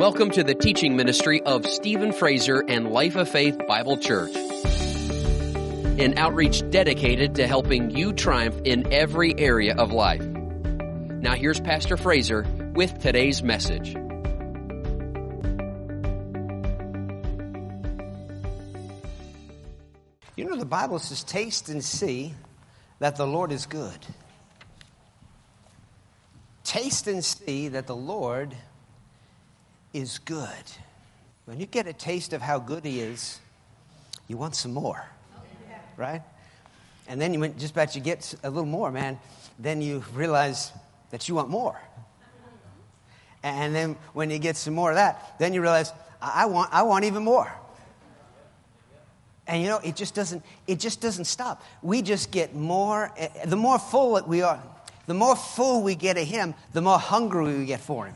Welcome to the teaching ministry of Stephen Fraser and Life of Faith Bible Church. An outreach dedicated to helping you triumph in every area of life. Now here's Pastor Fraser with today's message. You know, the Bible says, taste and see that the Lord is good. Taste and see that the Lord is good. When you get a taste of how good He is, you want some more, right? And then you just about you get a little more, man. Then you realize that you want more. And then when you get some more of that, then you realize I want, I want even more. And you know, it just doesn't, it just doesn't stop. We just get more, eh, the more full we are, the more full we get of Him, the more hungry we get for Him.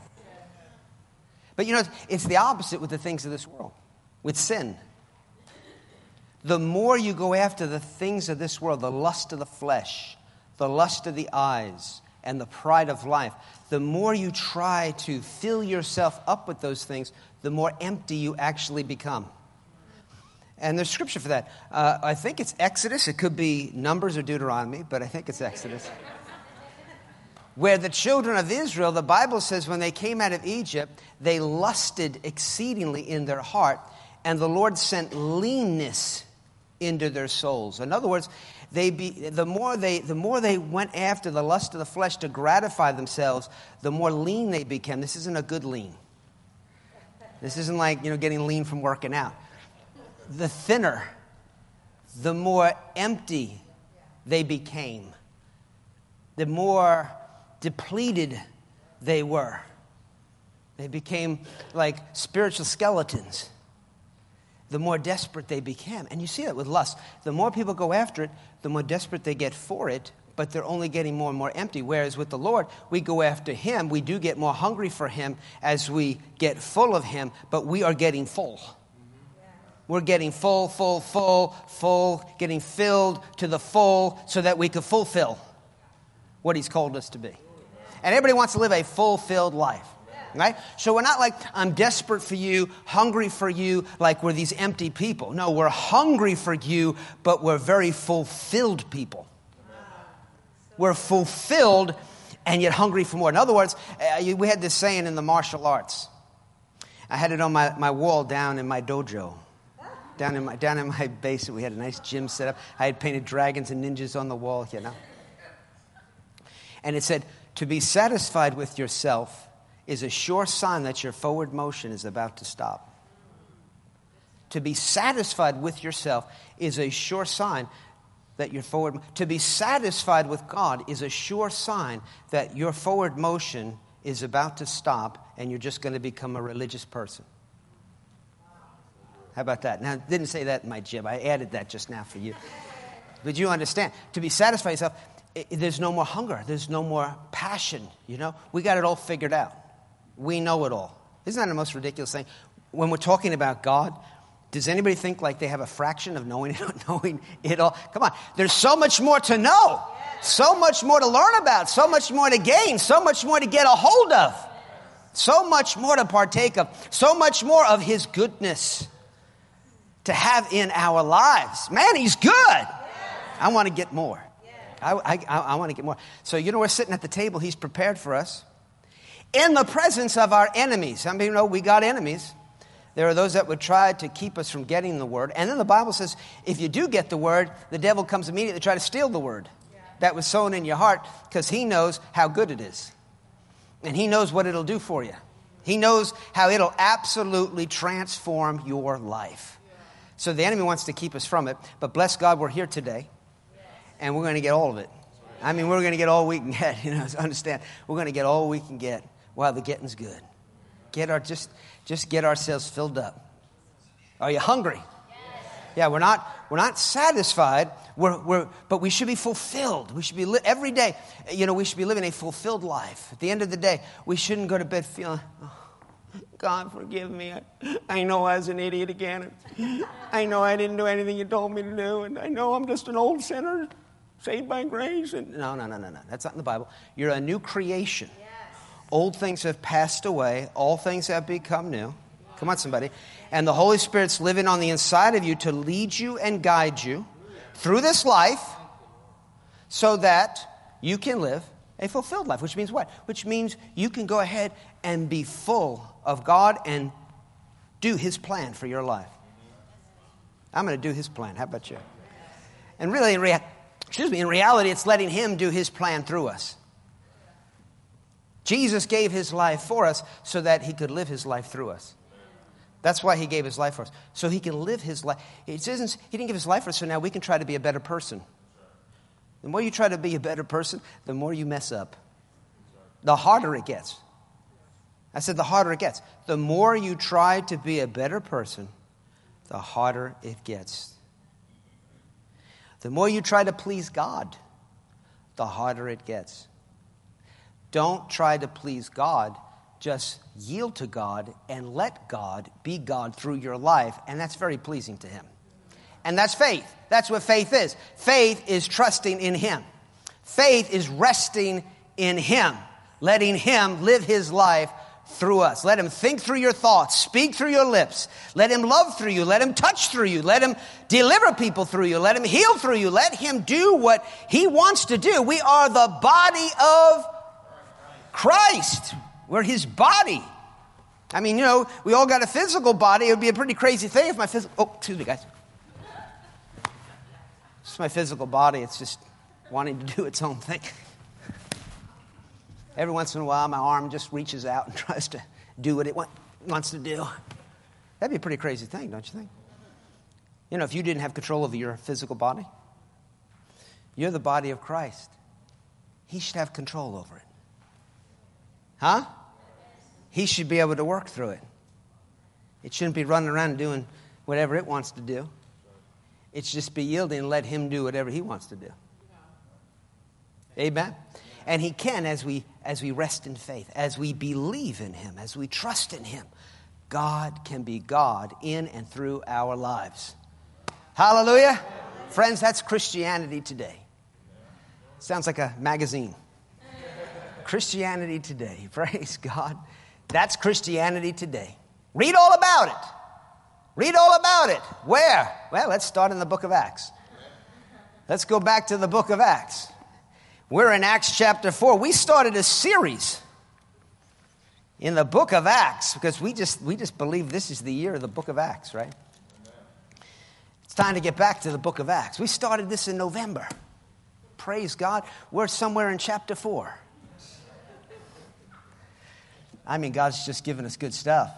But you know, it's the opposite with the things of this world, with sin. The more you go after the things of this world, the lust of the flesh, the lust of the eyes, and the pride of life, the more you try to fill yourself up with those things, the more empty you actually become. And there's scripture for that. Uh, I think it's Exodus. It could be Numbers or Deuteronomy, but I think it's Exodus where the children of Israel, the Bible says, when they came out of Egypt, they lusted exceedingly in their heart, and the Lord sent leanness into their souls. In other words, they be, the, more they, the more they went after the lust of the flesh to gratify themselves, the more lean they became. This isn't a good lean. This isn't like you know getting lean from working out. The thinner, the more empty they became. The more depleted they were. They became like spiritual skeletons. The more desperate they became. And you see that with lust. The more people go after it, the more desperate they get for it, but they're only getting more and more empty. Whereas with the Lord, we go after Him. We do get more hungry for Him as we get full of Him, but we are getting full. We're getting full, full, full, full, getting filled to the full so that we can fulfill what He's called us to be. And everybody wants to live a fulfilled life. Right? So we're not like, I'm desperate for you, hungry for you, like we're these empty people. No, we're hungry for you, but we're very fulfilled people. We're fulfilled and yet hungry for more. In other words, uh, we had this saying in the martial arts. I had it on my, my wall down in my dojo. Down in, my, down in my basement, we had a nice gym set up. I had painted dragons and ninjas on the wall, you know. And it said, to be satisfied with yourself is a sure sign that your forward motion is about to stop. To be satisfied with yourself is a sure sign that your forward to be satisfied with God is a sure sign that your forward motion is about to stop and you're just going to become a religious person. How about that? Now, I didn't say that in my jib. I added that just now for you. But you understand, to be satisfied with yourself it, there's no more hunger. There's no more passion. You know, we got it all figured out. We know it all. Isn't that the most ridiculous thing? When we're talking about God, does anybody think like they have a fraction of knowing it, knowing it all? Come on, there's so much more to know, so much more to learn about, so much more to gain, so much more to get a hold of, so much more to partake of, so much more of His goodness to have in our lives. Man, He's good. I want to get more. I, I, I want to get more. So, you know, we're sitting at the table He's prepared for us in the presence of our enemies. Some you know we got enemies. There are those that would try to keep us from getting the word. And then the Bible says if you do get the word, the devil comes immediately to try to steal the word that was sown in your heart because he knows how good it is. And he knows what it'll do for you. He knows how it'll absolutely transform your life. So the enemy wants to keep us from it. But bless God, we're here today and we're going to get all of it. I mean, we're going to get all we can get. You know, understand? We're going to get all we can get while the getting's good. Get our just just get ourselves filled up. Are you hungry? Yes. Yeah, we're not we're not satisfied. We're, we're but we should be fulfilled. We should be li- every day. You know, we should be living a fulfilled life. At the end of the day, we shouldn't go to bed feeling. Oh, God, forgive me. I, I know I was an idiot again. I know I didn't do anything you told me to do, and I know I'm just an old sinner saved by grace. And no, no, no, no, no. That's not in the Bible. You're a new creation. Yes. Old things have passed away, all things have become new. Come on, somebody. And the Holy Spirit's living on the inside of you to lead you and guide you through this life so that you can live a fulfilled life, which means what? Which means you can go ahead and be full of God and do His plan for your life. I'm going to do His plan. How about you? And really, in, rea- excuse me, in reality, it's letting Him do His plan through us. Jesus gave His life for us so that He could live His life through us. That's why He gave His life for us. So He can live His life. It isn't, he didn't give His life for us so now we can try to be a better person. The more you try to be a better person, the more you mess up. The harder it gets. I said, the harder it gets. The more you try to be a better person, the harder it gets. The more you try to please God, the harder it gets. Don't try to please God. Just yield to God and let God be God through your life, and that's very pleasing to Him. And that's faith. That's what faith is. Faith is trusting in Him. Faith is resting in Him, letting Him live His life through us. Let Him think through your thoughts, speak through your lips. Let Him love through you. Let Him touch through you. Let Him deliver people through you. Let Him heal through you. Let Him do what He wants to do. We are the body of Christ. We're His body. I mean, you know, we all got a physical body. It would be a pretty crazy thing if my physical. Oh, excuse me, guys. It's my physical body. It's just wanting to do its own thing. Every once in a while, my arm just reaches out and tries to do what it want, wants to do. That'd be a pretty crazy thing, don't you think? You know, if you didn't have control over your physical body, you're the body of Christ. He should have control over it. Huh? He should be able to work through it. It shouldn't be running around doing whatever it wants to do. It's just be yielding and let Him do whatever He wants to do. Amen. And He can as we as we rest in faith, as we believe in Him, as we trust in Him. God can be God in and through our lives. Hallelujah. Friends, that's Christianity today. Sounds like a magazine. Christianity today. Praise God. That's Christianity today. Read all about it. Read all about it. Where? Well, let's start in the book of Acts. Let's go back to the book of Acts. We're in Acts chapter 4. We started a series in the book of Acts because we just, we just believe this is the year of the book of Acts, right? It's time to get back to the book of Acts. We started this in November. Praise God. We're somewhere in chapter 4. I mean, God's just giving us good stuff,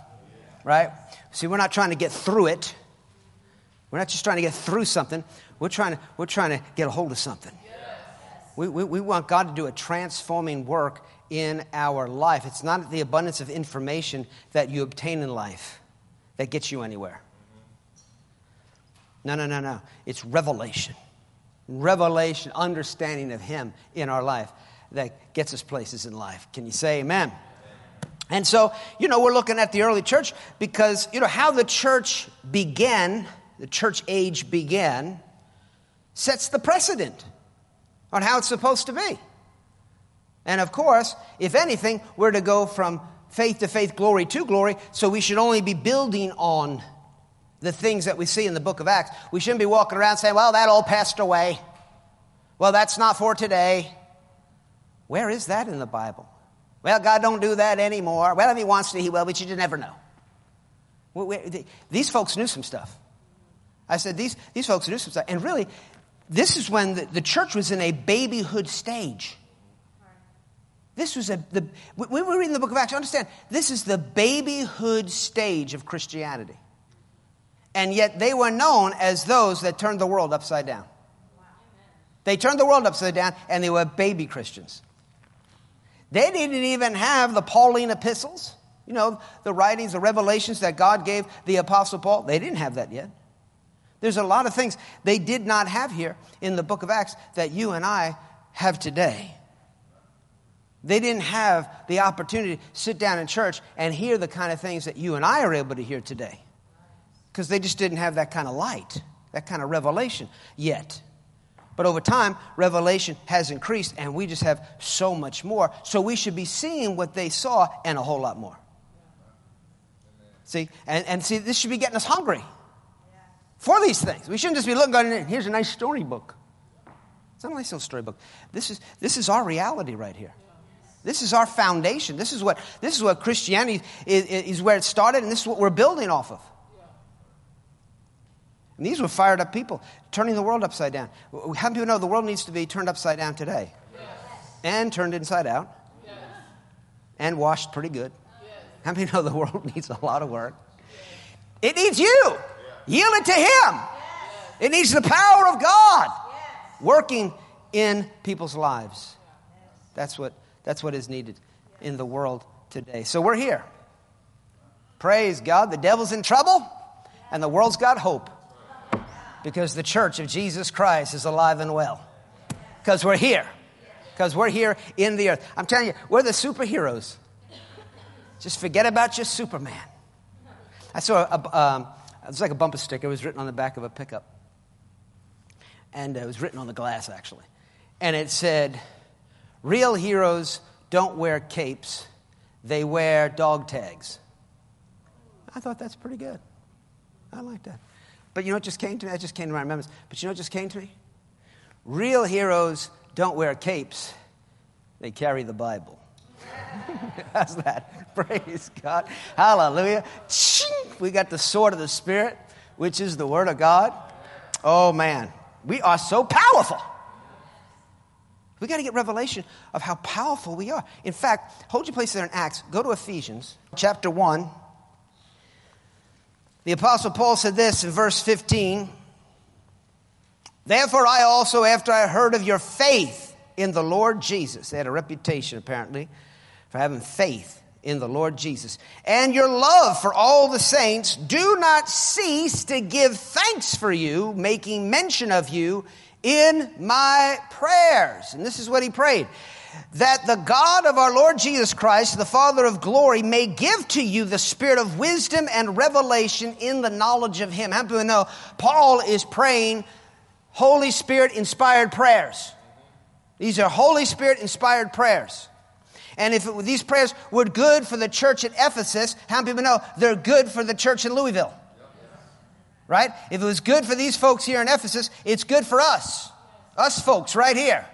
right? See, we're not trying to get through it. We're not just trying to get through something. We're trying to, we're trying to get a hold of something. We, we, we want God to do a transforming work in our life. It's not the abundance of information that you obtain in life that gets you anywhere. No, no, no, no. It's revelation. Revelation, understanding of Him in our life that gets us places in life. Can you say amen? And so, you know, we're looking at the early church because, you know, how the church began, the church age began, sets the precedent on how it's supposed to be. And of course, if anything, we're to go from faith to faith, glory to glory, so we should only be building on the things that we see in the book of Acts. We shouldn't be walking around saying, well, that all passed away. Well, that's not for today. Where is that in the Bible? Well, God don't do that anymore. Well, if He wants to, He will, but you just never know. These folks knew some stuff. I said, these, these folks knew some stuff. And really, this is when the, the church was in a babyhood stage. This was a, the, when we were reading the book of Acts, understand, this is the babyhood stage of Christianity. And yet they were known as those that turned the world upside down. They turned the world upside down and they were baby Christians. They didn't even have the Pauline epistles, you know, the writings, the revelations that God gave the Apostle Paul. They didn't have that yet. There's a lot of things they did not have here in the book of Acts that you and I have today. They didn't have the opportunity to sit down in church and hear the kind of things that you and I are able to hear today because they just didn't have that kind of light, that kind of revelation yet. But over time, revelation has increased, and we just have so much more. So we should be seeing what they saw and a whole lot more. See, and, and see, this should be getting us hungry for these things. We shouldn't just be looking, going, here's a nice storybook. It's not a nice little storybook. This is, this is our reality right here. This is our foundation. This is what, this is what Christianity is, is where it started, and this is what we're building off of. And these were fired up people, turning the world upside down. How many people know the world needs to be turned upside down today? Yes. And turned inside out? Yes. And washed pretty good? Yes. How many know the world needs a lot of work? It needs you. Yield it to Him. It needs the power of God working in people's lives. That's what, that's what is needed in the world today. So we're here. Praise God. The devil's in trouble, and the world's got hope because the church of Jesus Christ is alive and well. Because we're here. Because we're here in the earth. I'm telling you, we're the superheroes. Just forget about your Superman. I saw a, um, it was like a bumper sticker. It was written on the back of a pickup. And it was written on the glass, actually. And it said, Real heroes don't wear capes, they wear dog tags. I thought that's pretty good. I like that. But you know what just came to me? I just came to my remembrance. But you know what just came to me? Real heroes don't wear capes, they carry the Bible. How's that? Praise God. Hallelujah. We got the sword of the Spirit, which is the Word of God. Oh, man. We are so powerful. We got to get revelation of how powerful we are. In fact, hold your place there in Acts. Go to Ephesians chapter 1. The Apostle Paul said this in verse 15 Therefore, I also, after I heard of your faith in the Lord Jesus, they had a reputation apparently for having faith in the Lord Jesus, and your love for all the saints, do not cease to give thanks for you, making mention of you in my prayers. And this is what he prayed that the God of our Lord Jesus Christ, the Father of glory, may give to you the spirit of wisdom and revelation in the knowledge of Him. How do we know? Paul is praying Holy Spirit inspired prayers. These are Holy Spirit inspired prayers. And if it, these prayers were good for the church at Ephesus, how many people know they're good for the church in Louisville? Right? If it was good for these folks here in Ephesus, it's good for us. Us folks right here.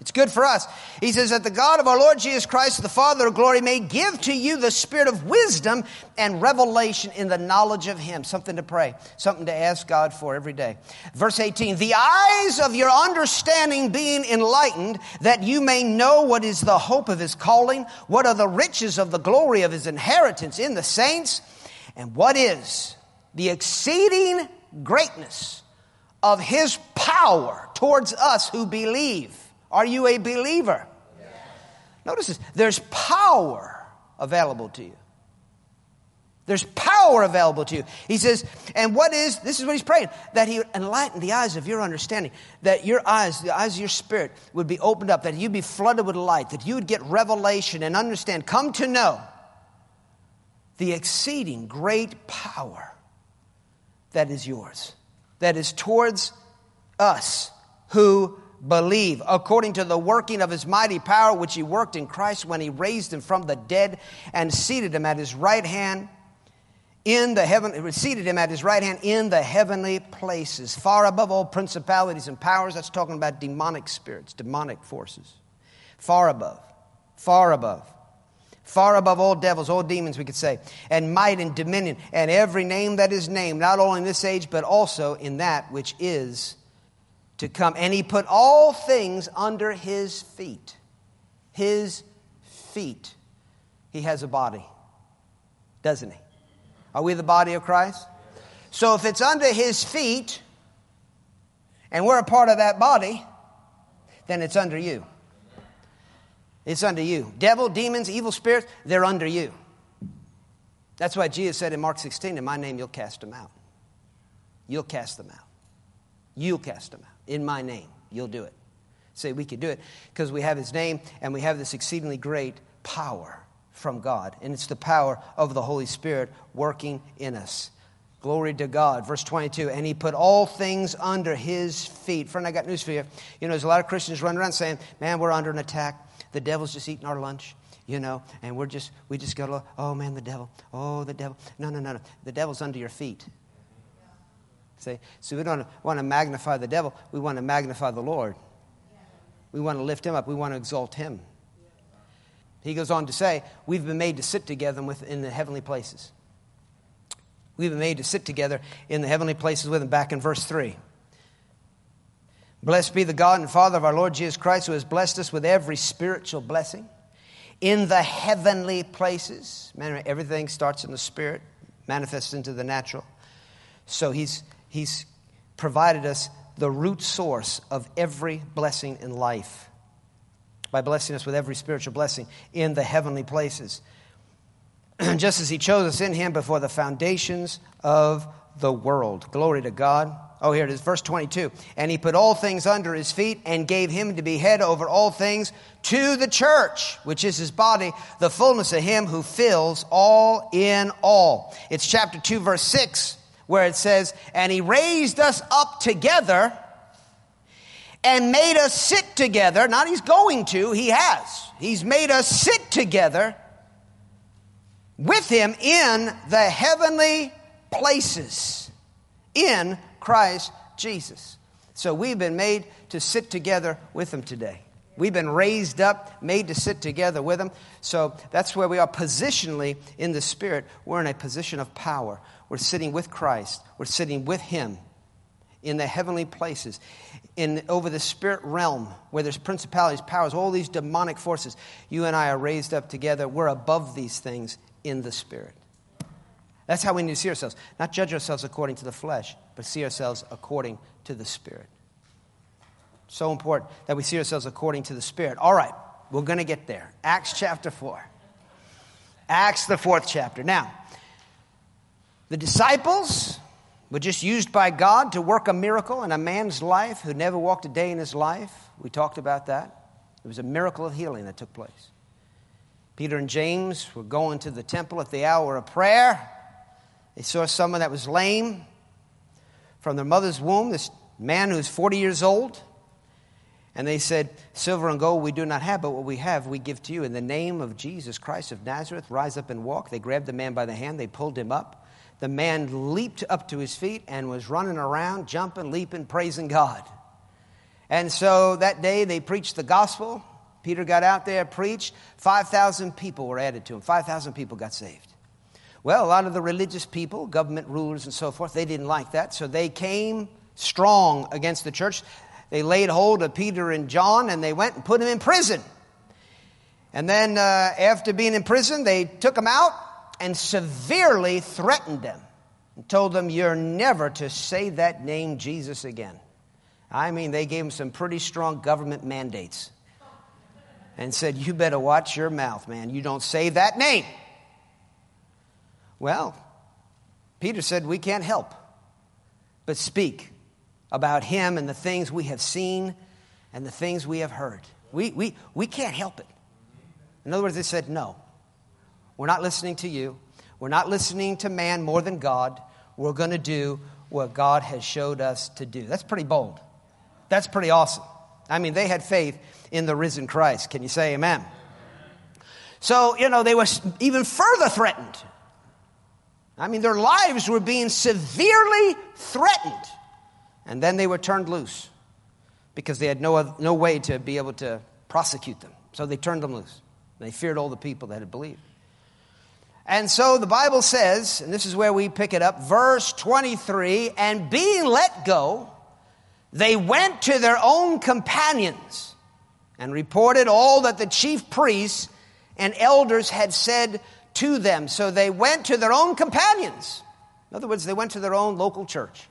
It's good for us. He says that the God of our Lord Jesus Christ, the Father of glory, may give to you the spirit of wisdom and revelation in the knowledge of Him. Something to pray, something to ask God for every day. Verse 18 The eyes of your understanding being enlightened, that you may know what is the hope of His calling, what are the riches of the glory of His inheritance in the saints, and what is the exceeding greatness of His power towards us who believe are you a believer? Yes. Notice this there's power available to you. There's power available to you. He says, and what is, this is what he's praying, that he would enlighten the eyes of your understanding, that your eyes, the eyes of your spirit would be opened up, that you'd be flooded with light, that you would get revelation and understand, come to know the exceeding great power that is yours, that is towards us who believe, according to the working of his mighty power, which he worked in Christ when he raised him from the dead and seated him at his right hand in the heaven, seated him at his right hand in the heavenly places, far above all principalities and powers. That's talking about demonic spirits, demonic forces. Far above, far above, far above all devils, all demons, we could say, and might and dominion, and every name that is named, not only in this age, but also in that which is to come. And he put all things under his feet. His feet. He has a body, doesn't he? Are we the body of Christ? So if it's under his feet, and we're a part of that body, then it's under you. It's under you. Devil, demons, evil spirits, they're under you. That's why Jesus said in Mark 16, In my name you'll cast them out. You'll cast them out. You'll cast them out in my name. You'll do it. Say, we can do it because we have his name and we have this exceedingly great power from God. And it's the power of the Holy Spirit working in us. Glory to God. Verse 22, and he put all things under his feet. Friend, I got news for you. You know, there's a lot of Christians running around saying, man, we're under an attack. The devil's just eating our lunch, you know, and we're just, we just go, oh man, the devil, oh, the devil. No, no, no, no. The devil's under your feet. See, so we don't want to magnify the devil. We want to magnify the Lord. We want to lift him up. We want to exalt him. He goes on to say, we've been made to sit together in the heavenly places. We've been made to sit together in the heavenly places with him, back in verse 3. Blessed be the God and Father of our Lord Jesus Christ, who has blessed us with every spiritual blessing in the heavenly places. Man, everything starts in the spirit, manifests into the natural. So he's, he's provided us the root source of every blessing in life by blessing us with every spiritual blessing in the heavenly places. just as he chose us in him before the foundations of the world. Glory to God. Oh, here it is, verse 22. And he put all things under his feet and gave him to be head over all things to the church, which is his body, the fullness of him who fills all in all. It's chapter 2, verse 6, where it says, And he raised us up together and made us sit together. Not he's going to, he has. He's made us sit together with him in the heavenly places in Christ Jesus. So we've been made to sit together with him today. We've been raised up, made to sit together with him. So that's where we are positionally in the Spirit. We're in a position of power. We're sitting with Christ, we're sitting with him in the heavenly places, in, over the spirit realm where there's principalities, powers, all these demonic forces. You and I are raised up together. We're above these things in the Spirit. That's how we need to see ourselves. Not judge ourselves according to the flesh, but see ourselves according to the Spirit. So important that we see ourselves according to the Spirit. All right, we're going to get there. Acts chapter 4. Acts, the fourth chapter. Now, the disciples were just used by God to work a miracle in a man's life who never walked a day in his life. We talked about that. It was a miracle of healing that took place. Peter and James were going to the temple at the hour of prayer. They saw someone that was lame from their mother's womb, this man who's 40 years old. And they said, Silver and gold we do not have, but what we have we give to you. In the name of Jesus Christ of Nazareth, rise up and walk. They grabbed the man by the hand, they pulled him up. The man leaped up to his feet and was running around, jumping, leaping, praising God. And so that day they preached the gospel. Peter got out there, preached. 5,000 people were added to him. 5,000 people got saved. Well, a lot of the religious people, government rulers and so forth, they didn't like that. So they came strong against the church. They laid hold of Peter and John and they went and put them in prison. And then, uh, after being in prison, they took them out and severely threatened them and told them, You're never to say that name Jesus again. I mean, they gave them some pretty strong government mandates and said, You better watch your mouth, man. You don't say that name. Well, Peter said, We can't help but speak about him and the things we have seen and the things we have heard. We, we, we can't help it. In other words, they said, No, we're not listening to you. We're not listening to man more than God. We're going to do what God has showed us to do. That's pretty bold. That's pretty awesome. I mean, they had faith in the risen Christ. Can you say amen? So, you know, they were even further threatened. I mean, their lives were being severely threatened. And then they were turned loose because they had no, other, no way to be able to prosecute them. So they turned them loose. They feared all the people that had believed. And so the Bible says, and this is where we pick it up, verse 23 and being let go, they went to their own companions and reported all that the chief priests and elders had said to them. So they went to their own companions. In other words, they went to their own local church.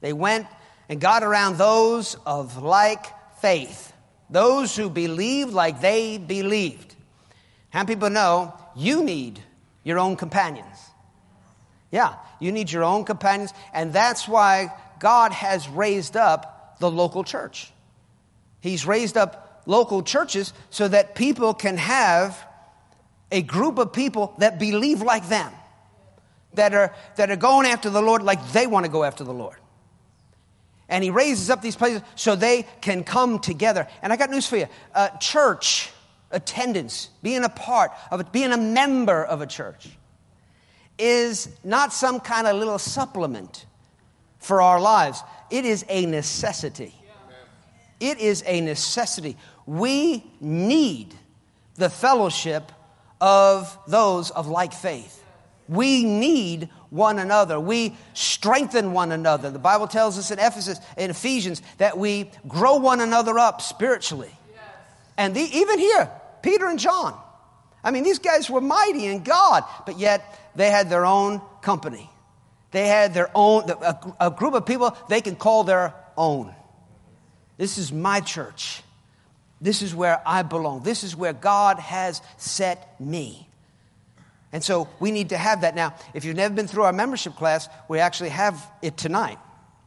They went and got around those of like faith, those who believed like they believed. How people know you need your own companions? Yeah, you need your own companions, and that's why God has raised up the local church. He's raised up local churches so that people can have a group of people that believe like them. that are, that are going after the Lord like they want to go after the Lord. And he raises up these places so they can come together. And I got news for you uh, church attendance, being a part of it, being a member of a church, is not some kind of little supplement for our lives. It is a necessity. It is a necessity. We need the fellowship of those of like faith. We need one another. We strengthen one another. The Bible tells us in Ephesus, in Ephesians, that we grow one another up spiritually. And the, even here, Peter and John. I mean, these guys were mighty in God, but yet they had their own company. They had their own, a, a group of people they can call their own. This is my church. This is where I belong. This is where God has set me. And so we need to have that. Now, if you've never been through our membership class, we actually have it tonight.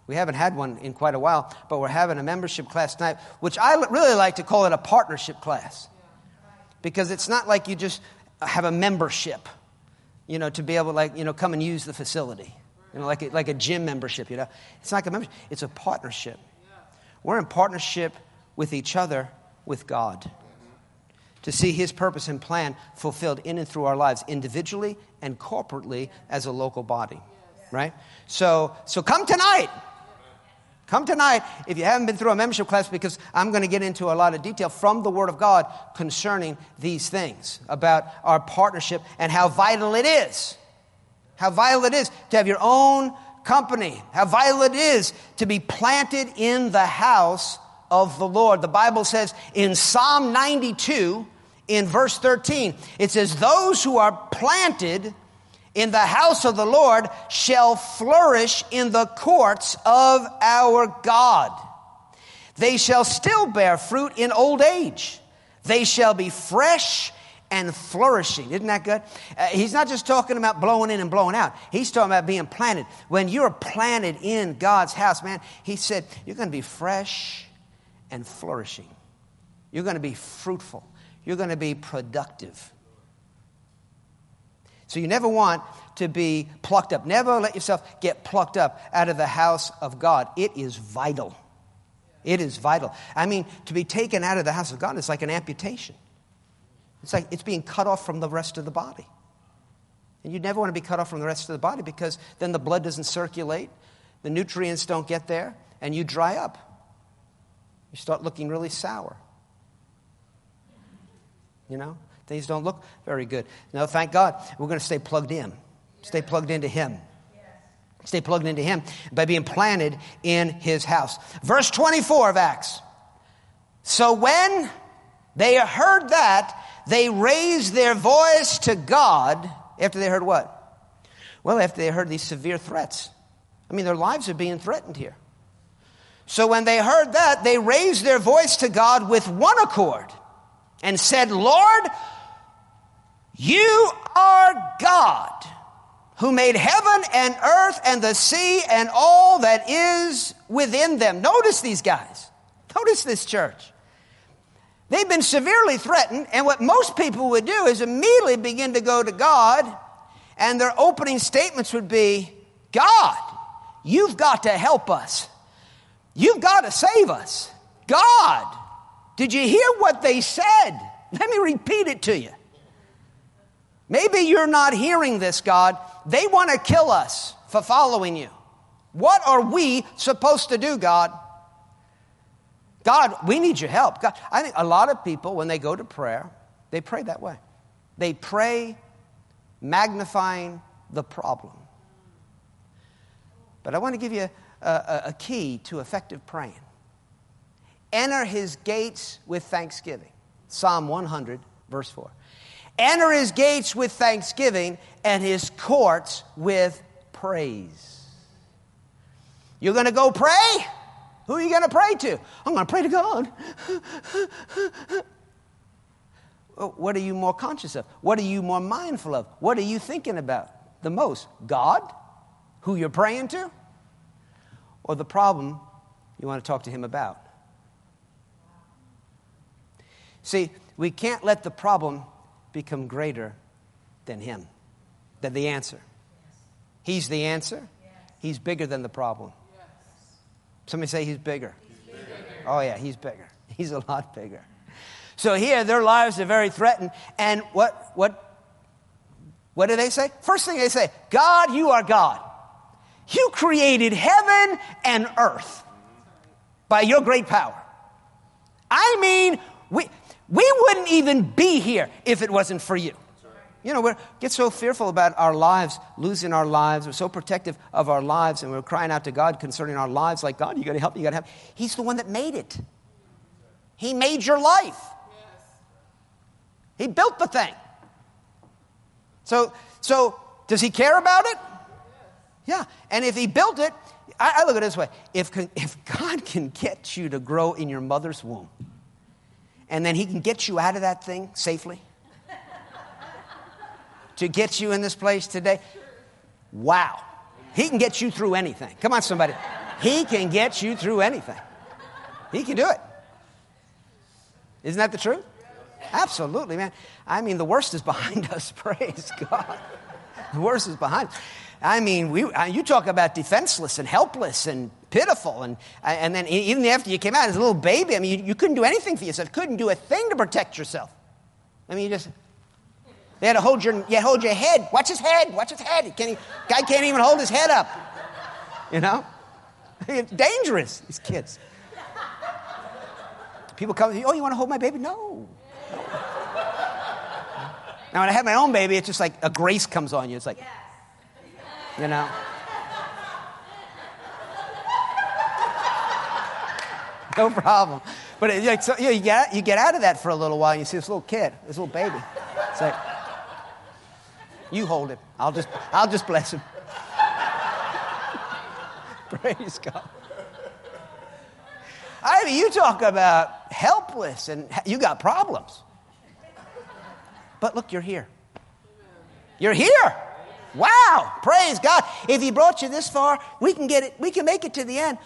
We haven't had one in quite a while, but we're having a membership class tonight, which I really like to call it a partnership class. Because it's not like you just have a membership, you know, to be able to, like, you know, come and use the facility. You know, like a, like a gym membership, you know. It's not like a membership, it's a partnership. We're in partnership with each other, with God to see His purpose and plan fulfilled in and through our lives, individually and corporately as a local body. Right? So, so come tonight. Come tonight if you haven't been through a membership class because I'm going to get into a lot of detail from the Word of God concerning these things about our partnership and how vital it is. How vital it is to have your own company. How vital it is to be planted in the house of the Lord. The Bible says in Psalm 92, in verse 13. It says, Those who are planted in the house of the Lord shall flourish in the courts of our God. They shall still bear fruit in old age. They shall be fresh and flourishing. Isn't that good? Uh, he's not just talking about blowing in and blowing out. He's talking about being planted. When you're planted in God's house, man, he said, you're going to be fresh and flourishing. You're going to be fruitful you're going to be productive. So you never want to be plucked up. Never let yourself get plucked up out of the house of God. It is vital. It is vital. I mean, to be taken out of the house of God is like an amputation. It's like it's being cut off from the rest of the body. And you never want to be cut off from the rest of the body because then the blood doesn't circulate, the nutrients don't get there, and you dry up. You start looking really sour you know? Things don't look very good. No, thank God, we're going to stay plugged in. Stay plugged into Him. Stay plugged into Him by being planted in His house. Verse 24 of Acts. So when they heard that, they raised their voice to God after they heard what? Well, after they heard these severe threats. I mean, their lives are being threatened here. So when they heard that, they raised their voice to God with one accord and said, Lord, you are God who made heaven and earth and the sea and all that is within them. Notice these guys. Notice this church. They've been severely threatened, and what most people would do is immediately begin to go to God, and their opening statements would be God, you've got to help us. You've got to save us. God, did you hear what they said? Let me repeat it to you. Maybe you're not hearing this, God. They want to kill us for following you. What are we supposed to do, God? God, we need your help. God, I think a lot of people, when they go to prayer, they pray that way. They pray magnifying the problem. But I want to give you a, a, a key to effective praying. Enter his gates with thanksgiving. Psalm 100, verse 4. Enter his gates with thanksgiving and his courts with praise. You're going to go pray? Who are you going to pray to? I'm going to pray to God. what are you more conscious of? What are you more mindful of? What are you thinking about the most? God, who you're praying to, or the problem you want to talk to him about? See, we can't let the problem become greater than Him, than the answer. He's the answer. He's bigger than the problem. Somebody say he's bigger. he's bigger. Oh, yeah, he's bigger. He's a lot bigger. So here, their lives are very threatened. And what, what, what do they say? First thing they say, God, you are God. You created heaven and earth by your great power. I mean, we, we wouldn't even be here if it wasn't for you. You know, we get so fearful about our lives, losing our lives. We're so protective of our lives, and we're crying out to God concerning our lives, like, God, you got to help, me, you got to help. He's the one that made it. He made your life. He built the thing. So, so does he care about it? Yeah. And if he built it, I, I look at it this way if, if God can get you to grow in your mother's womb, and then he can get you out of that thing safely to get you in this place today, wow. He can get you through anything. Come on, somebody. He can get you through anything. He can do it. Isn't that the truth? Absolutely, man. I mean, the worst is behind us. Praise God. The worst is behind. I mean, we, uh, you talk about defenseless and helpless and pitiful. And, uh, and then even after you came out as a little baby, I mean, you, you couldn't do anything for yourself. Couldn't do a thing to protect yourself. I mean, you just, they had to hold your, you hold your head. Watch his head. Watch his head. Can he, guy can't even hold his head up. You know? It's dangerous, these kids. People come, oh, you want to hold my baby? No. no. Now, when I have my own baby, it's just like a grace comes on you. It's like, you know? no problem. But it, like, so, you, know, you, get, you get out of that for a little while and you see this little kid, this little baby. It's like, you hold him. I'll just, I'll just bless him. Praise God. I mean, you talk about helpless and you got problems. But look, you're here. You're here. Wow, praise God. If he brought you this far, we can get it, we can make it to the end.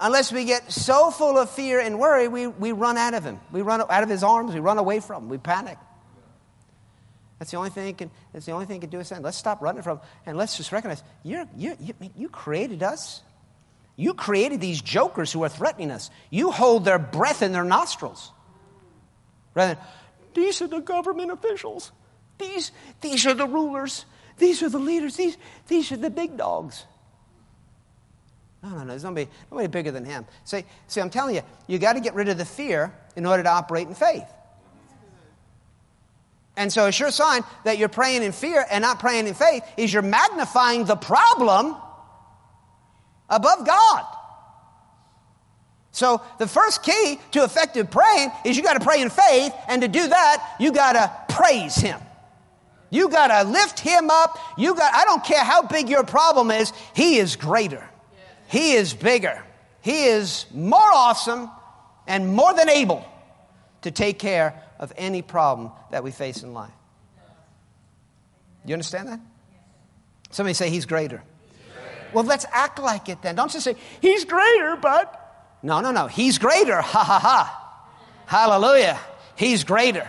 Unless we get so full of fear and worry, we, we run out of him. We run out of his arms, we run away from him, we panic. That's the only thing can, that's the only thing can do us then. Let's stop running from him and let's just recognize you're, you're, you, you created us. You created these jokers who are threatening us. You hold their breath in their nostrils. Rather than, these are the government officials. These, these are the rulers. These are the leaders. These, these are the big dogs. No, no, no. There's nobody, nobody bigger than him. See, see, I'm telling you, you got to get rid of the fear in order to operate in faith. And so a sure sign that you're praying in fear and not praying in faith is you're magnifying the problem above God. So the first key to effective praying is you got to pray in faith, and to do that, you got to praise Him. You got to lift Him up. You got I don't care how big your problem is, He is greater. He is bigger. He is more awesome and more than able to take care of any problem that we face in life. You understand that? Somebody say He's greater. Well, let's act like it then. Don't just say, He's greater, but. No, no, no. He's greater. Ha ha ha. Hallelujah. He's greater.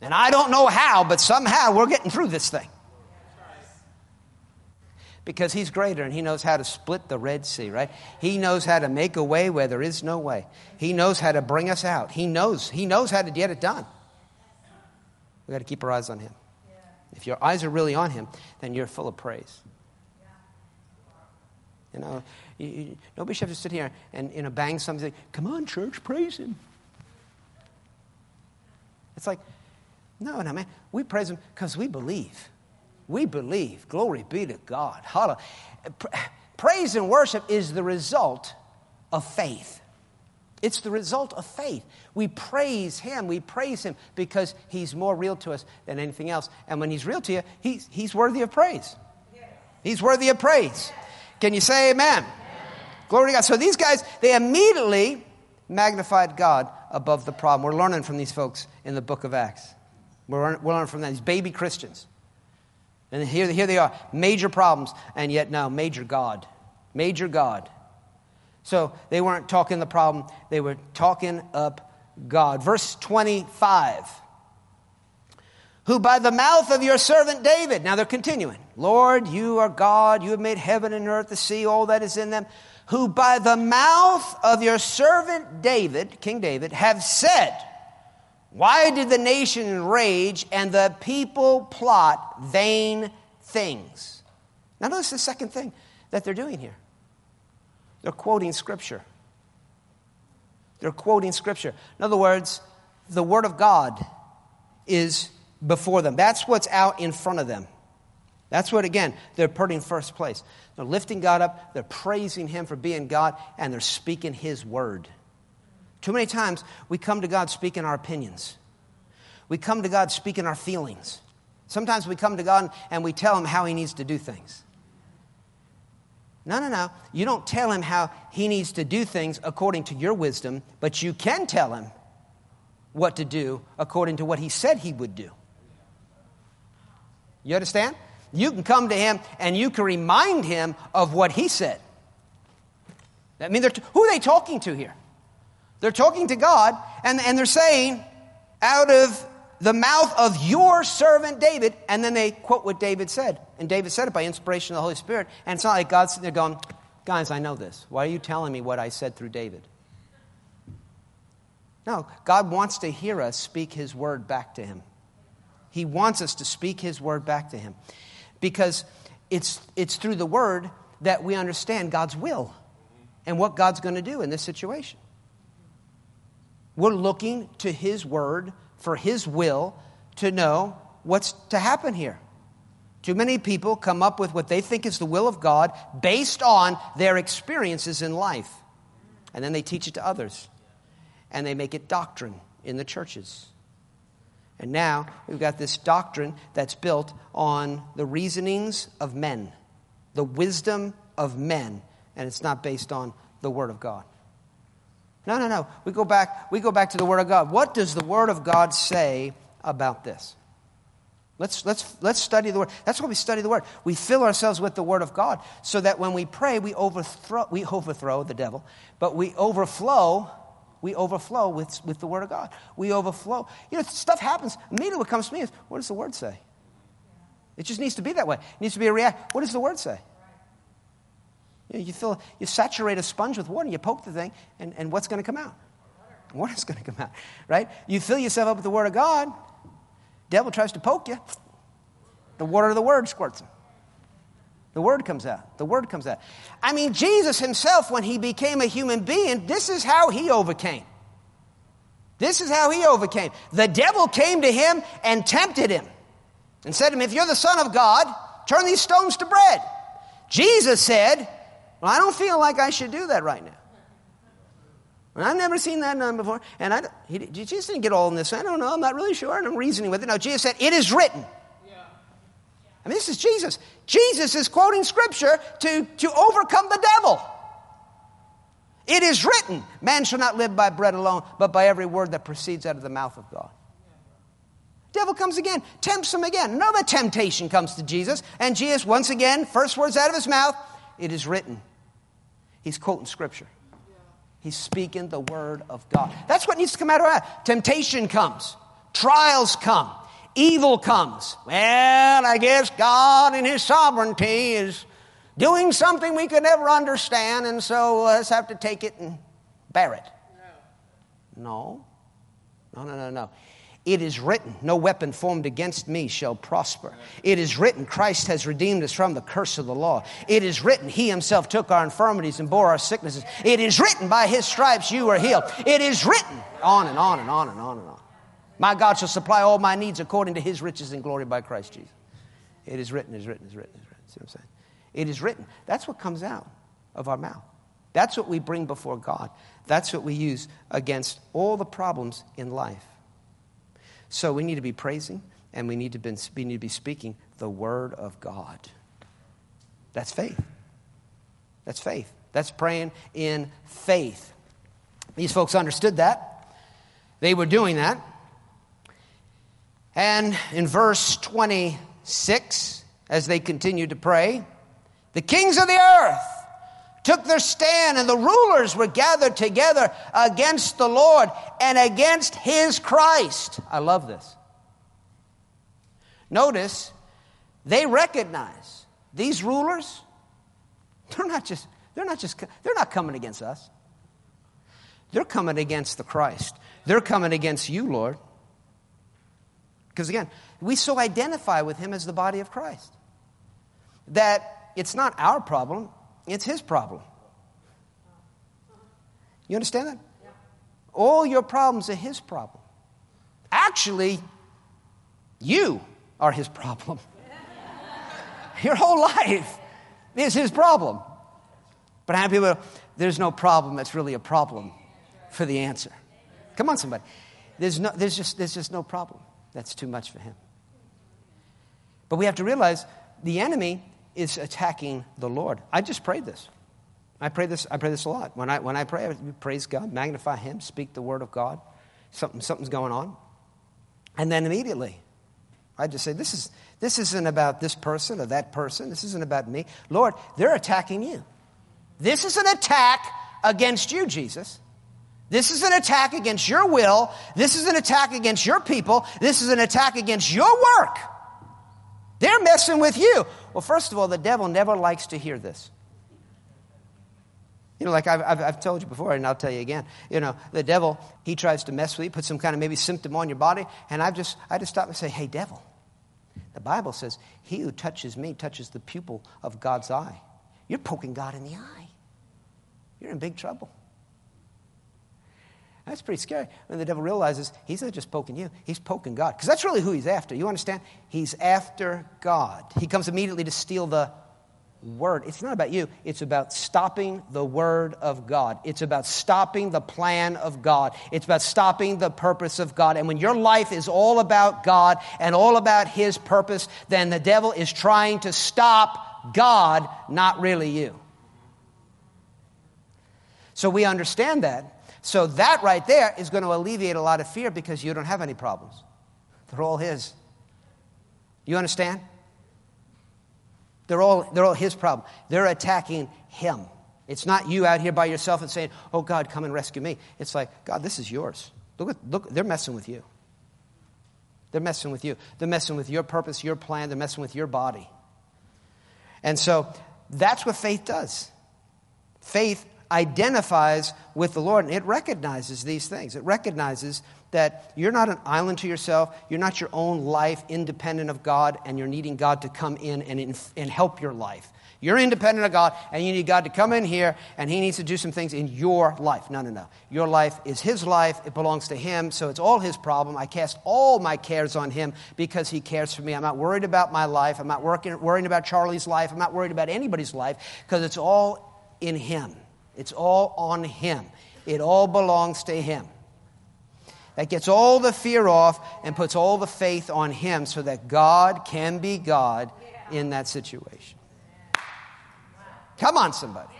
And I don't know how, but somehow we're getting through this thing. Because he's greater and he knows how to split the Red Sea, right? He knows how to make a way where there is no way. He knows how to bring us out. He knows. He knows how to get it done. We've got to keep our eyes on him. If your eyes are really on him, then you're full of praise. You know, you, you, nobody should have to sit here and you know, bang something. Come on, church, praise him. It's like, no, no, man. We praise him because we believe. We believe. Glory be to God. Hallelujah. Praise and worship is the result of faith. It's the result of faith. We praise Him. We praise Him because He's more real to us than anything else. And when He's real to you, He's, he's worthy of praise. He's worthy of praise. Can you say amen? amen? Glory to God. So these guys, they immediately magnified God above the problem. We're learning from these folks in the book of Acts. We're, learning from them, these baby Christians. And here, here they are, major problems, and yet now major God. Major God. So they weren't talking the problem, they were talking up God. Verse 25. who by the mouth of your servant David, now they're continuing, Lord, you are God, you have made heaven and earth, the sea, all that is in them, who by the mouth of your servant David, King David, have said, Why did the nation rage and the people plot vain things? Now, notice the second thing that they're doing here. They're quoting Scripture. They're quoting Scripture. In other words, the Word of God is before them. That's what's out in front of them. That's what, again, they're putting first place. They're lifting God up, they're praising Him for being God, and they're speaking His Word. Too many times we come to God speaking our opinions, we come to God speaking our feelings. Sometimes we come to God and we tell Him how He needs to do things. No, no, no. You don't tell Him how He needs to do things according to your wisdom, but you can tell Him what to do according to what He said He would do. You understand? You can come to him and you can remind him of what he said. I mean, t- who are they talking to here? They're talking to God and, and they're saying, out of the mouth of your servant David, and then they quote what David said. And David said it by inspiration of the Holy Spirit. And it's not like God's sitting there going, Guys, I know this. Why are you telling me what I said through David? No, God wants to hear us speak his word back to him. He wants us to speak His word back to Him because it's, it's through the word that we understand God's will and what God's going to do in this situation. We're looking to His word for His will to know what's to happen here. Too many people come up with what they think is the will of God based on their experiences in life. And then they teach it to others. And they make it doctrine in the churches. And now we've got this doctrine that's built on the reasonings of men, the wisdom of men, and it's not based on the Word of God. No, no, no. We go back, we go back to the Word of God. What does the Word of God say about this? Let's, let's, let's study the Word. That's why we study the Word. We fill ourselves with the Word of God so that when we pray, we overthrow, we overthrow the devil, but we overflow we overflow with, with the Word of God. We overflow. You know, stuff happens. Immediately what comes to me is, what does the Word say? It just needs to be that way. It needs to be a react. What does the Word say? You, know, you, fill, you saturate a sponge with water, you poke the thing, and, and what's going to come out? Water is going to come out, right? You fill yourself up with the Word of God, devil tries to poke you, the water of the Word squirts him. The word comes out. The word comes out. I mean, Jesus himself, when he became a human being, this is how he overcame. This is how he overcame. The devil came to him and tempted him and said to him, If you're the Son of God, turn these stones to bread. Jesus said, Well, I don't feel like I should do that right now. And I've never seen that done before. And I, he, Jesus didn't get all in this. I don't know. I'm not really sure. And I'm reasoning with it. No, Jesus said, It is written. I mean, this is Jesus. Jesus is quoting scripture to, to overcome the devil. It is written, man shall not live by bread alone, but by every word that proceeds out of the mouth of God. Devil comes again, tempts him again. Another temptation comes to Jesus, and Jesus, once again, first words out of his mouth, it is written. He's quoting scripture. He's speaking the word of God. That's what needs to come out of that. Temptation comes, trials come, evil comes. Well, I guess God in His sovereignty is doing something we could never understand, and so let's have to take it and bear it. No. No, no, no, no. It is written, No weapon formed against me shall prosper. It is written, Christ has redeemed us from the curse of the law. It is written, He Himself took our infirmities and bore our sicknesses. It is written, By His stripes you are healed. It is written, on and on and on and on and on. My God shall supply all my needs according to his riches and glory by Christ Jesus. It is written, it is written, it is written, it is written. See what I'm saying? It is written. That's what comes out of our mouth. That's what we bring before God. That's what we use against all the problems in life. So we need to be praising and we need to be, we need to be speaking the word of God. That's faith. That's faith. That's praying in faith. These folks understood that. They were doing that. And in verse 26, as they continued to pray, the kings of the earth took their stand, and the rulers were gathered together against the Lord and against his Christ. I love this. Notice, they recognize these rulers, they're not just, they're not just, they're not coming against us. They're coming against the Christ. They're coming against you, Lord. Because again, we so identify with him as the body of Christ that it's not our problem, it's his problem. You understand that? All your problems are his problem. Actually, you are his problem. Your whole life is his problem. But how many people, there's no problem that's really a problem for the answer? Come on, somebody. There's, no, there's, just, there's just no problem that's too much for him. But we have to realize the enemy is attacking the Lord. I just prayed this. I pray this, I pray this a lot. When I, when I pray, I praise God, magnify Him, speak the word of God. Something, something's going on. And then immediately, I just say, this, is, this isn't about this person or that person. This isn't about me. Lord, they're attacking you. This is an attack against you, Jesus. This is an attack against your will. This is an attack against your people. This is an attack against your work. They're messing with you. Well, first of all, the devil never likes to hear this. You know, like I've, I've, I've, told you before, and I'll tell you again. You know, the devil, he tries to mess with you, put some kind of maybe symptom on your body, and I've just, I just stop and say, hey, devil, the Bible says, he who touches me touches the pupil of God's eye. You're poking God in the eye. You're in big trouble. That's pretty scary when the devil realizes he's not just poking you, he's poking God. Because that's really who he's after. You understand? He's after God. He comes immediately to steal the word. It's not about you, it's about stopping the word of God. It's about stopping the plan of God. It's about stopping the purpose of God. And when your life is all about God and all about his purpose, then the devil is trying to stop God, not really you. So we understand that. So that right there is going to alleviate a lot of fear because you don't have any problems. They're all his. You understand? They're all, they're all his problem. They're attacking him. It's not you out here by yourself and saying, Oh, God, come and rescue me. It's like, God, this is yours. Look, at, look, they're messing with you. They're messing with you. They're messing with your purpose, your plan. They're messing with your body. And so that's what faith does. Faith identifies with the Lord and it recognizes these things. It recognizes that you're not an island to yourself, you're not your own life independent of God, and you're needing God to come in and, and help your life. You're independent of God, and you need God to come in here, and He needs to do some things in your life. No, no, no. Your life is His life, it belongs to Him, so it's all His problem. I cast all my cares on Him because He cares for me. I'm not worried about my life, I'm not working, worrying about Charlie's life, I'm not worried about anybody's life because it's all in Him. It's all on Him, it all belongs to Him. That gets all the fear off and puts all the faith on Him so that God can be God in that situation. Come on, somebody.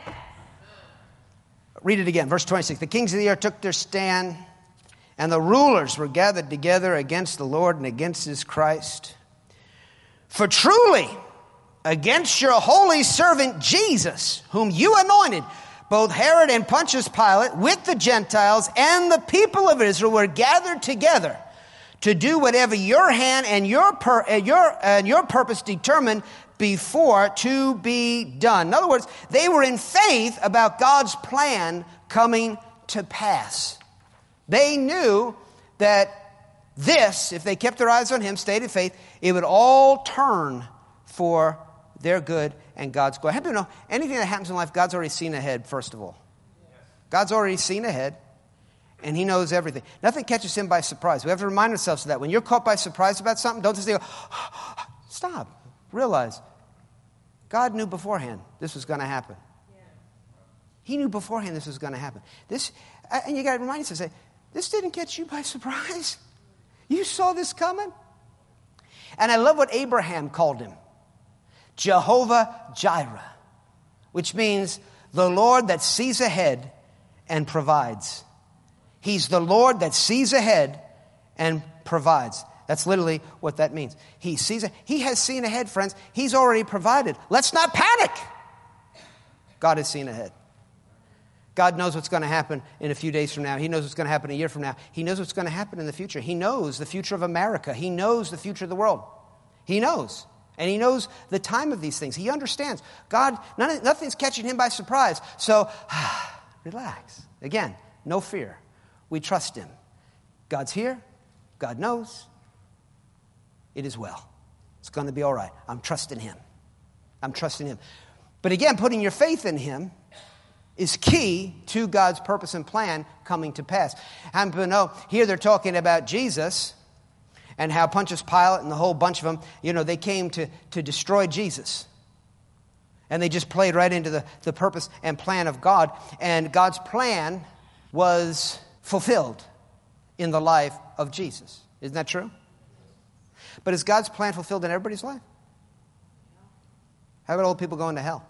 Read it again, verse 26. The kings of the earth took their stand, and the rulers were gathered together against the Lord and against his Christ. For truly, against your holy servant Jesus, whom you anointed, both Herod and Pontius Pilate with the Gentiles and the people of Israel were gathered together to do whatever your hand and your, and uh, your, and your purpose determined before to be done. In other words, they were in faith about God's plan coming to pass. They knew that this, if they kept their eyes on Him, stayed in faith, it would all turn for their good and God's glory. I happen to know anything that happens in life, God's already seen ahead, first of all. God's already seen ahead, and He knows everything. Nothing catches Him by surprise. We have to remind ourselves of that. When you're caught by surprise about something, don't just go, stop. Realize, God knew beforehand this was going to happen. He knew beforehand this was going to happen. This, and you got to remind yourself, say, this didn't catch you by surprise. You saw this coming. And I love what Abraham called him. Jehovah Jireh, which means the Lord that sees ahead and provides. He's the Lord that sees ahead and provides. That's literally what that means. He sees it. He has seen ahead, friends. He's already provided. Let's not panic. God has seen ahead. God knows what's going to happen in a few days from now. He knows what's going to happen a year from now. He knows what's going to happen in the future. He knows the future of America. He knows the future of the world. He knows. And he knows the time of these things. He understands. God, none, nothing's catching him by surprise. So, relax. Again, no fear. We trust him. God's here. God knows. It is well. It's going to be all right. I'm trusting him. I'm trusting him. But again, putting your faith in him is key to God's purpose and plan coming to pass. And know here they're talking about Jesus and how Pontius Pilate and the whole bunch of them, you know, they came to, to destroy Jesus. And they just played right into the, the purpose and plan of God. And God's plan was fulfilled in the life of Jesus. Isn't that true? But is God's plan fulfilled in everybody's life? How about old people going to hell?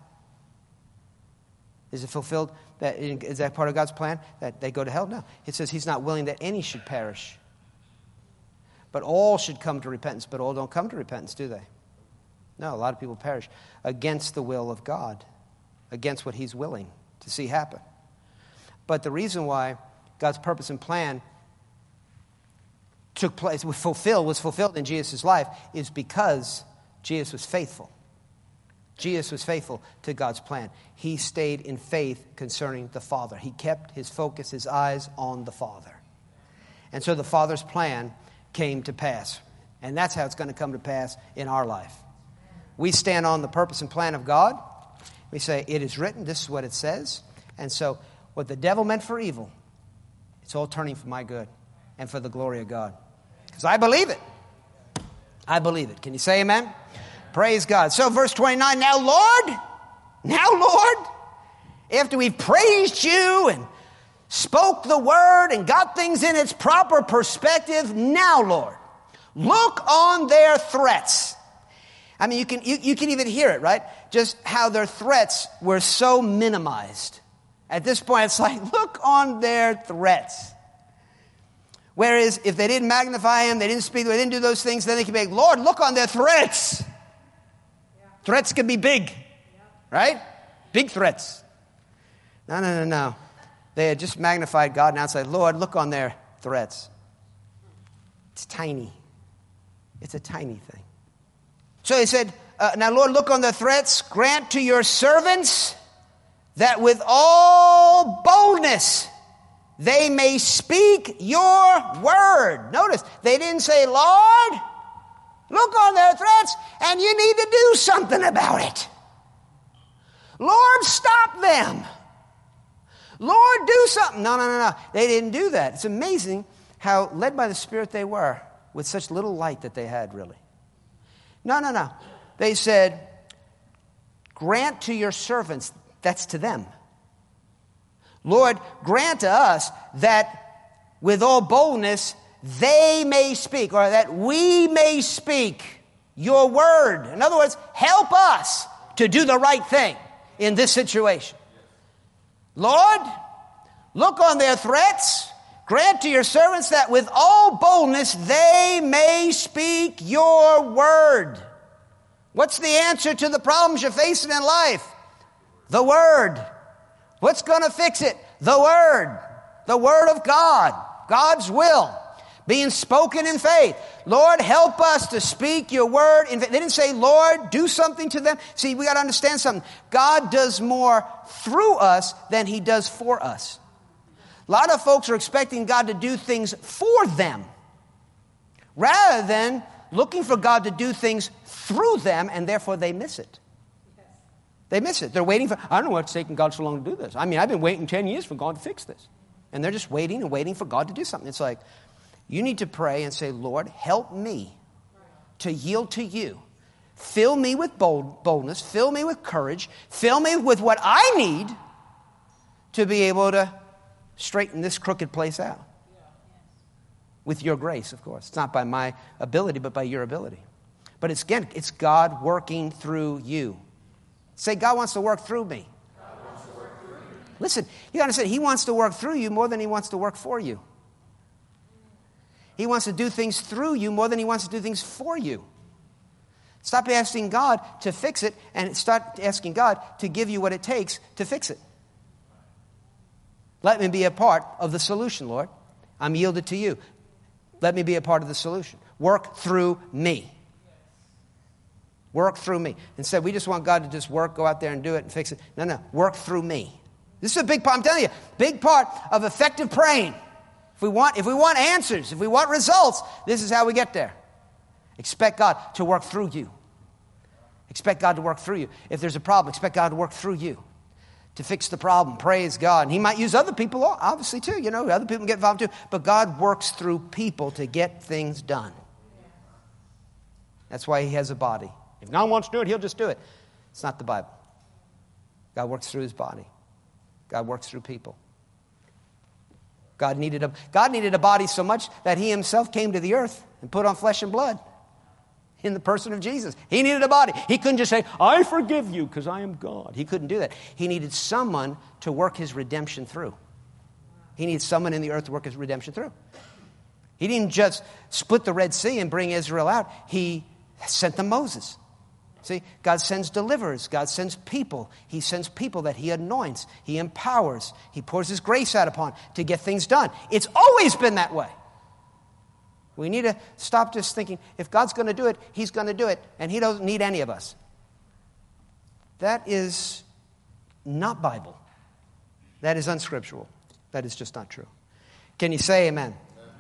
Is it fulfilled? That, is that part of God's plan that they go to hell? No. It says He's not willing that any should perish, but all should come to repentance. But all don't come to repentance, do they? No, a lot of people perish against the will of God, against what He's willing to see happen. But the reason why God's purpose and plan took place, was fulfilled, was fulfilled in Jesus' life, is because Jesus was faithful. Jesus was faithful to God's plan. He stayed in faith concerning the Father. He kept his focus, his eyes on the Father. And so the Father's plan came to pass. And that's how it's going to come to pass in our life. We stand on the purpose and plan of God. We say, It is written, this is what it says. And so, what the devil meant for evil, it's all turning for my good and for the glory of God. Because I believe it. I believe it. Can you say amen? Praise God. So, verse 29 now, Lord, now, Lord, after we've praised you and spoke the word and got things in its proper perspective, now, Lord, look on their threats. I mean, you can, you, you can even hear it, right? Just how their threats were so minimized. At this point, it's like, look on their threats. Whereas if they didn't magnify him, they didn't speak, they didn't do those things, then they could be like, Lord, look on their threats. Threats can be big, right? Big threats. No, no, no, no. They had just magnified God and now said, Lord, look on their threats. It's tiny. It's a tiny thing. So he said, uh, Now, Lord, look on the threats. Grant to your servants that with all boldness they may speak your word. Notice, they didn't say, Lord, Look on their threats, and you need to do something about it. Lord, stop them. Lord, do something. No, no, no, no. They didn't do that. It's amazing how led by the Spirit they were with such little light that they had, really. No, no, no. They said, Grant to your servants, that's to them. Lord, grant to us that with all boldness they may speak, or that we may speak your word. In other words, help us to do the right thing in this situation. Lord, look on their threats. Grant to your servants that with all boldness they may speak your word. What's the answer to the problems you're facing in life? The word. What's going to fix it? The word. The word of God. God's will being spoken in faith. Lord, help us to speak your word. In faith. They didn't say, Lord, do something to them. See, we got to understand something. God does more through us than he does for us. A lot of folks are expecting God to do things for them rather than looking for God to do things through them, and therefore they miss it. They miss it. They're waiting for, I don't know what's taking God so long to do this. I mean, I've been waiting 10 years for God to fix this. And they're just waiting and waiting for God to do something. It's like, you need to pray and say, Lord, help me to yield to you. Fill me with bold, boldness, fill me with courage, fill me with what I need to be able to straighten this crooked place out. With your grace, of course. It's not by my ability, but by your ability. But it's again, it's God working through you. Say, God wants to work through me. Work through Listen, you understand, He wants to work through you more than He wants to work for you. He wants to do things through you more than he wants to do things for you. Stop asking God to fix it and start asking God to give you what it takes to fix it. Let me be a part of the solution, Lord. I'm yielded to you. Let me be a part of the solution. Work through me. Work through me. Instead, we just want God to just work, go out there and do it and fix it. No, no, work through me. This is a big part, I'm telling you, big part of effective praying. If we want, if we want answers, if we want results, this is how we get there. Expect God to work through you. Expect God to work through you. If there's a problem, expect God to work through you to fix the problem. Praise God. And He might use other people, obviously, too. You know, other people get involved too. But God works through people to get things done. That's why He has a body. If God wants to do it, He'll just do it. It's not the Bible. God works through His body, God works through people. God needed a, God needed a body so much that He Himself came to the earth and put on flesh and blood in the person of Jesus. He needed a body. He couldn't just say, I forgive you because I am God. He couldn't do that. He needed someone to work his redemption through. He needed someone in the earth to work his redemption through. He didn't just split the Red Sea and bring Israel out, he sent them Moses. See, God sends deliverers. God sends people. He sends people that He anoints. He empowers. He pours His grace out upon to get things done. It's always been that way. We need to stop just thinking if God's going to do it, He's going to do it, and He doesn't need any of us. That is not Bible. That is unscriptural. That is just not true. Can you say amen? amen.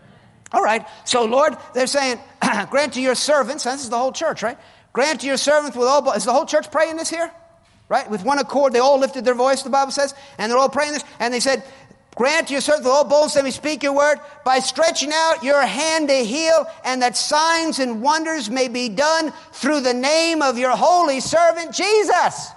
All right. So, Lord, they're saying, grant to your servants, this is the whole church, right? Grant to your servants with all, is the whole church praying this here? Right? With one accord, they all lifted their voice, the Bible says, and they're all praying this, and they said, Grant your servants with all boldness, let me speak your word by stretching out your hand to heal, and that signs and wonders may be done through the name of your holy servant Jesus.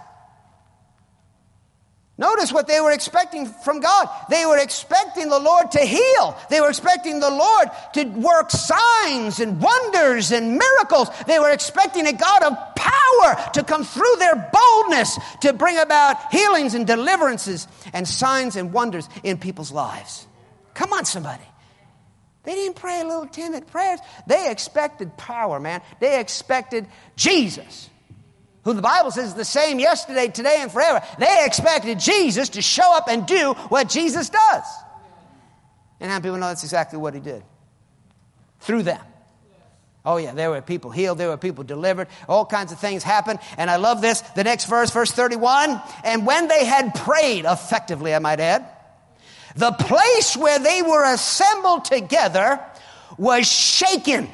Notice what they were expecting from God. They were expecting the Lord to heal. They were expecting the Lord to work signs and wonders and miracles. They were expecting a God of power to come through their boldness to bring about healings and deliverances and signs and wonders in people's lives. Come on, somebody. They didn't pray little timid prayers. They expected power, man. They expected Jesus who the Bible says is the same yesterday, today, and forever, they expected Jesus to show up and do what Jesus does. And how people know that's exactly what he did? Through them. Oh, yeah, there were people healed, there were people delivered, all kinds of things happened. And I love this. The next verse, verse 31 And when they had prayed effectively, I might add, the place where they were assembled together was shaken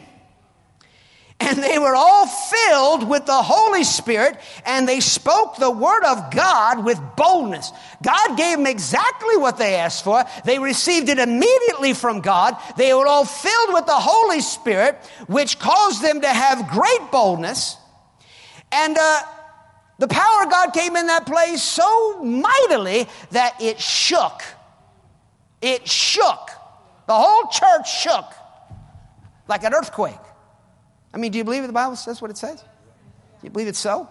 and they were all filled with the Holy Spirit, and they spoke the word of God with boldness. God gave them exactly what they asked for. They received it immediately from God. They were all filled with the Holy Spirit, which caused them to have great boldness. And uh, the power of God came in that place so mightily that it shook. It shook. The whole church shook like an earthquake. I mean, do you believe the Bible says what it says? Do you believe it's so?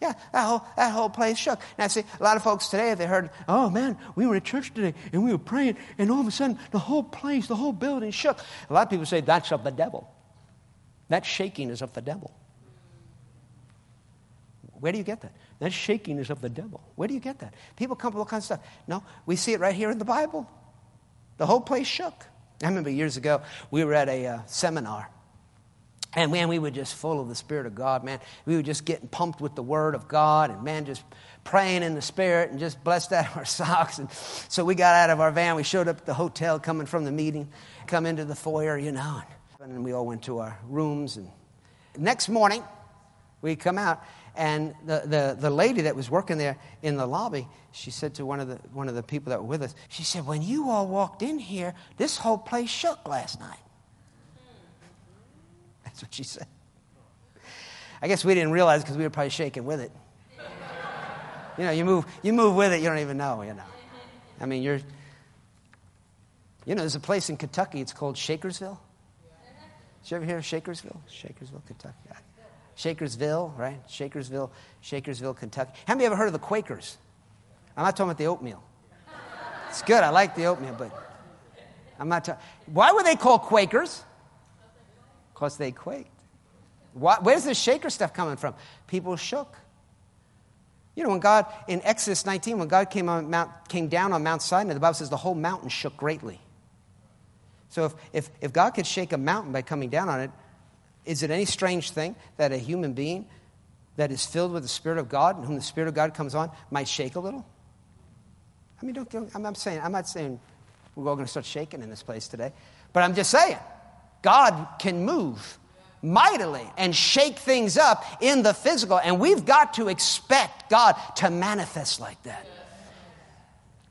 Yeah, that whole, that whole place shook. Now, see, a lot of folks today, they heard, oh man, we were at church today and we were praying, and all of a sudden the whole place, the whole building shook. A lot of people say that's of the devil. That shaking is of the devil. Where do you get that? That shaking is of the devil. Where do you get that? People come up with all kinds of stuff. No, we see it right here in the Bible. The whole place shook. I remember years ago, we were at a uh, seminar and man, we were just full of the Spirit of God, man. We were just getting pumped with the Word of God, and man, just praying in the Spirit and just blessed out of our socks. And so we got out of our van. We showed up at the hotel coming from the meeting, come into the foyer, you know, and, we all went to our rooms. And next morning, we come out, and the, the, the lady that was working there in the lobby, she said to one of, the, one of the people that were with us, she said, When you all walked in here, this whole place shook last night. That's what she said. I guess we didn't realize because we were probably shaking with it. You know, you move, you move with it, you don't even know, you know. I mean, you're, you know, there's a place in Kentucky, it's called Shakersville. Did you ever hear of Shakersville? Shakersville, Kentucky. Shakersville, right? Shakersville, Shakersville, Kentucky. How many ever heard of the Quakers? I'm not talking about the oatmeal. It's good, I like the oatmeal, but I'm not talking. Why were they called Quakers? Because they quaked. Why, where's this shaker stuff coming from? People shook. You know, when God, in Exodus 19, when God came, on Mount, came down on Mount Sinai, the Bible says the whole mountain shook greatly. So if, if, if God could shake a mountain by coming down on it, is it any strange thing that a human being that is filled with the Spirit of God and whom the Spirit of God comes on might shake a little? I mean, don't, don't, I'm, I'm, saying, I'm not saying we're all going to start shaking in this place today, but I'm just saying God can move mightily and shake things up in the physical, and we've got to expect God to manifest like that.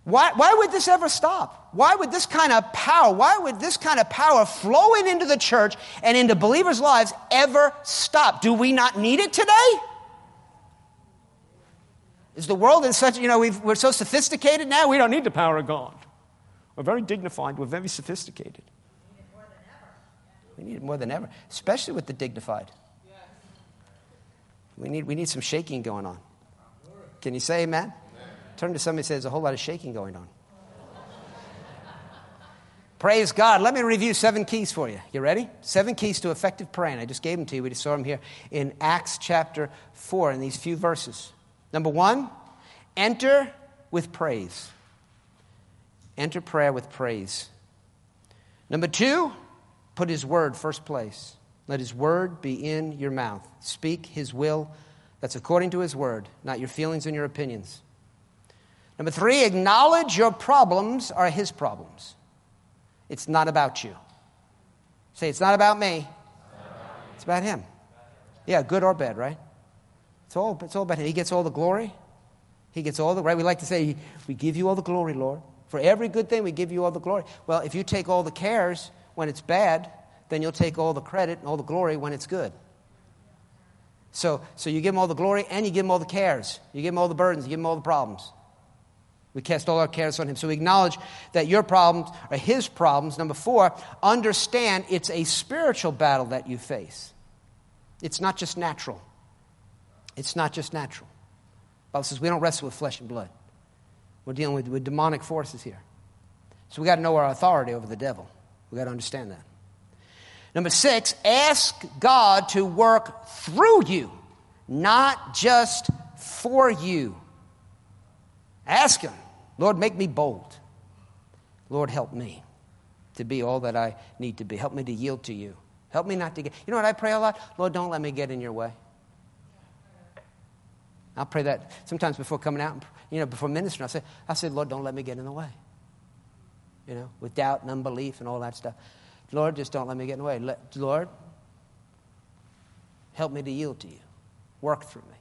Why, why would this ever stop? Why would this kind of power, why would this kind of power flowing into the church and into believers' lives ever stop? Do we not need it today? Is the world in such, you know, we are so sophisticated now, we don't need the power of God. We're very dignified, we're very sophisticated. We need it more than ever, especially with the dignified. We need, we need some shaking going on. Can you say amen? Turn to somebody and say, There's a whole lot of shaking going on. Praise God. Let me review seven keys for you. You ready? Seven keys to effective praying. I just gave them to you. We just saw them here in Acts chapter 4 in these few verses. Number one, enter with praise. Enter prayer with praise. Number two, put his word first place. Let his word be in your mouth. Speak his will that's according to his word, not your feelings and your opinions. Number three, acknowledge your problems are his problems. It's not about you. Say, it's not about me. It's about him. Yeah, good or bad, right? It's all, it's all about him. He gets all the glory. He gets all the, right? We like to say, we give you all the glory, Lord. For every good thing, we give you all the glory. Well, if you take all the cares when it's bad, then you'll take all the credit and all the glory when it's good. So, so you give him all the glory and you give him all the cares. You give him all the burdens, you give him all the problems. We cast all our cares on him. So we acknowledge that your problems are his problems. Number four, understand it's a spiritual battle that you face. It's not just natural. It's not just natural. The Bible says we don't wrestle with flesh and blood. We're dealing with, with demonic forces here. So we got to know our authority over the devil. We got to understand that. Number six, ask God to work through you, not just for you. Ask Him. Lord, make me bold. Lord, help me to be all that I need to be. Help me to yield to you. Help me not to get. You know what I pray a lot? Lord, don't let me get in your way. I'll pray that sometimes before coming out, you know, before ministering. I say, I say, Lord, don't let me get in the way. You know, with doubt and unbelief and all that stuff. Lord, just don't let me get in the way. Let, Lord, help me to yield to you. Work through me.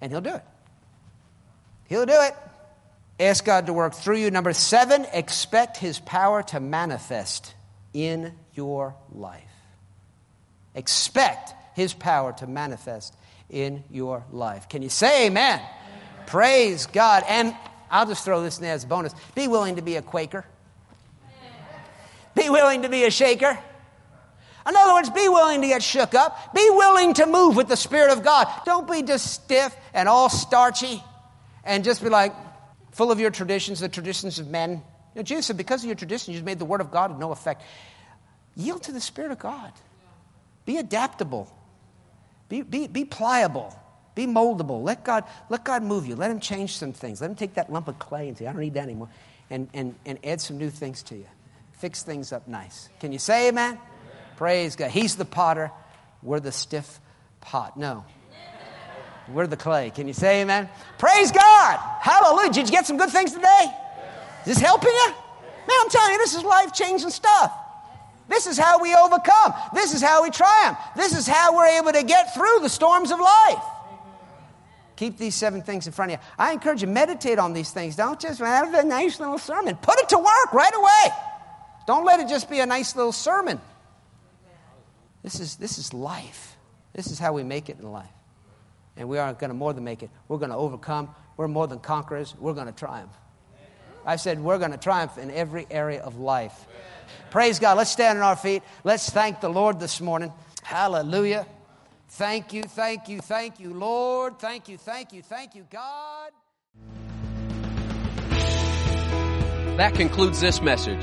And He'll do it. He'll do it. Ask God to work through you. Number seven, expect His power to manifest in your life. Expect His power to manifest in your life. Can you say amen? amen? Praise God. And I'll just throw this in as a bonus be willing to be a Quaker, be willing to be a shaker. In other words, be willing to get shook up. Be willing to move with the Spirit of God. Don't be just stiff and all starchy and just be like, full of your traditions, the traditions of men. You know, Jesus said, because of your traditions, you've made the word of God of no effect. Yield to the Spirit of God. Be adaptable. Be, be, be pliable. Be moldable. Let God, let God move you. Let Him change some things. Let Him take that lump of clay and say, I don't need that anymore. And, and, and add some new things to you. Fix things up nice. Can you say amen? amen? Praise God. He's the potter. We're the stiff pot. No. We're the clay. Can you say amen? Praise God. Hallelujah. Did you get some good things today? Is this helping you? Man, I'm telling you, this is life changing stuff. This is how we overcome. This is how we triumph. This is how we're able to get through the storms of life. Keep these seven things in front of you. I encourage you, meditate on these things. Don't just have a nice little sermon. Put it to work right away. Don't let it just be a nice little sermon. This is, this is life. This is how we make it in life and we aren't going to more than make it. We're going to overcome. We're more than conquerors. We're going to triumph. I said we're going to triumph in every area of life. Praise God. Let's stand on our feet. Let's thank the Lord this morning. Hallelujah. Thank you, thank you, thank you, Lord. Thank you, thank you, thank you, God. That concludes this message.